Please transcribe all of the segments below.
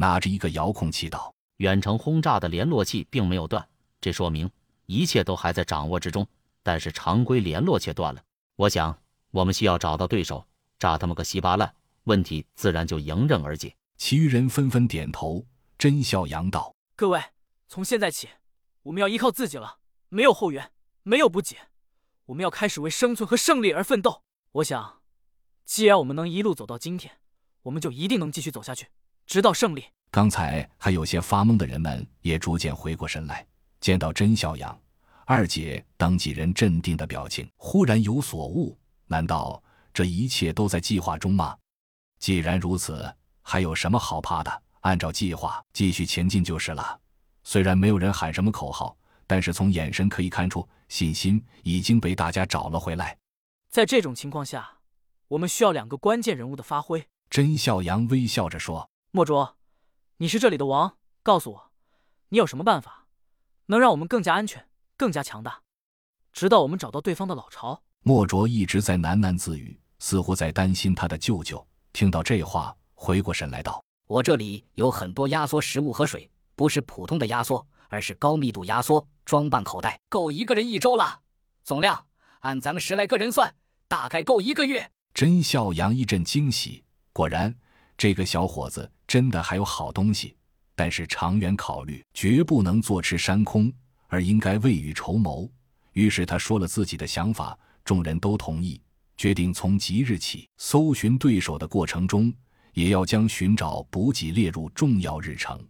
拿着一个遥控器道：“远程轰炸的联络器并没有断，这说明一切都还在掌握之中。但是常规联络却断了。我想，我们需要找到对手，炸他们个稀巴烂，问题自然就迎刃而解。”其余人纷纷点头。甄笑阳道：“各位，从现在起，我们要依靠自己了，没有后援，没有补给，我们要开始为生存和胜利而奋斗。我想，既然我们能一路走到今天，我们就一定能继续走下去，直到胜利。”刚才还有些发懵的人们也逐渐回过神来，见到甄小阳、二姐等几人镇定的表情，忽然有所悟：难道这一切都在计划中吗？既然如此，还有什么好怕的？按照计划继续前进就是了。虽然没有人喊什么口号，但是从眼神可以看出，信心已经被大家找了回来。在这种情况下，我们需要两个关键人物的发挥。甄孝阳微笑着说：“莫卓，你是这里的王，告诉我，你有什么办法能让我们更加安全、更加强大，直到我们找到对方的老巢？”莫卓一直在喃喃自语，似乎在担心他的舅舅。听到这话，回过神来道。我这里有很多压缩食物和水，不是普通的压缩，而是高密度压缩，装扮口袋，够一个人一周了。总量按咱们十来个人算，大概够一个月。甄孝阳一阵惊喜，果然，这个小伙子真的还有好东西。但是长远考虑，绝不能坐吃山空，而应该未雨绸缪。于是他说了自己的想法，众人都同意，决定从即日起，搜寻对手的过程中。也要将寻找补给列入重要日程。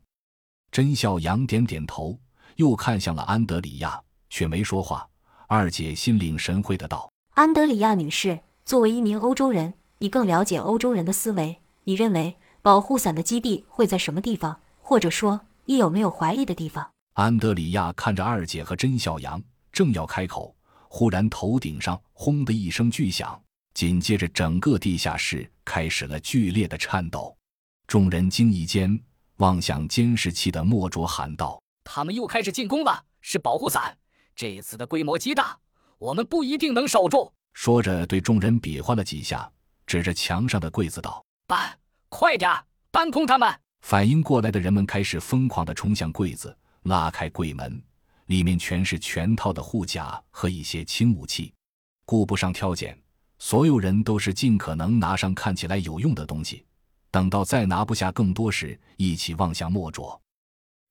甄孝阳点点头，又看向了安德里亚，却没说话。二姐心领神会的道：“安德里亚女士，作为一名欧洲人，你更了解欧洲人的思维。你认为保护伞的基地会在什么地方？或者说，你有没有怀疑的地方？”安德里亚看着二姐和甄小阳，正要开口，忽然头顶上轰的一声巨响。紧接着，整个地下室开始了剧烈的颤抖。众人惊异间望向监视器的莫卓，喊道：“他们又开始进攻了！是保护伞，这次的规模极大，我们不一定能守住。”说着，对众人比划了几下，指着墙上的柜子道：“搬，快点搬空他们！”反应过来的人们开始疯狂地冲向柜子，拉开柜门，里面全是全套的护甲和一些轻武器，顾不上挑拣。所有人都是尽可能拿上看起来有用的东西，等到再拿不下更多时，一起望向莫卓。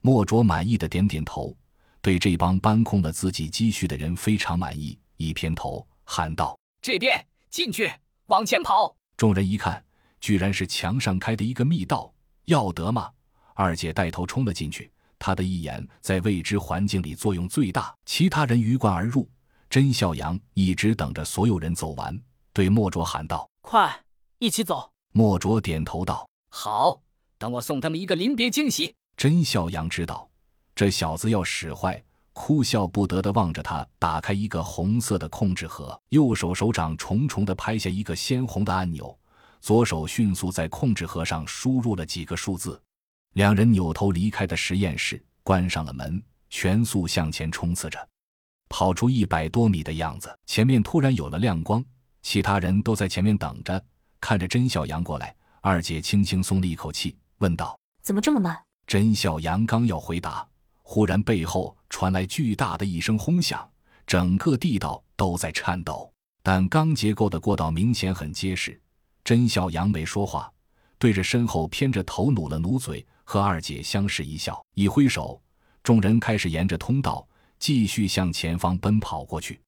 莫卓满意的点点头，对这帮搬空了自己积蓄的人非常满意，一偏头喊道：“这边进去，往前跑！”众人一看，居然是墙上开的一个密道，要得吗？二姐带头冲了进去，她的一眼在未知环境里作用最大，其他人鱼贯而入。甄笑阳一直等着所有人走完。对莫卓喊道：“快，一起走！”莫卓点头道：“好，等我送他们一个临别惊喜。”甄笑阳知道这小子要使坏，哭笑不得的望着他打开一个红色的控制盒，右手手掌重重的拍下一个鲜红的按钮，左手迅速在控制盒上输入了几个数字。两人扭头离开的实验室，关上了门，全速向前冲刺着，跑出一百多米的样子，前面突然有了亮光。其他人都在前面等着，看着甄小阳过来，二姐轻轻松了一口气，问道：“怎么这么慢？”甄小阳刚要回答，忽然背后传来巨大的一声轰响，整个地道都在颤抖，但钢结构的过道明显很结实。甄小阳没说话，对着身后偏着头努了努嘴，和二姐相视一笑，一挥手，众人开始沿着通道继续向前方奔跑过去。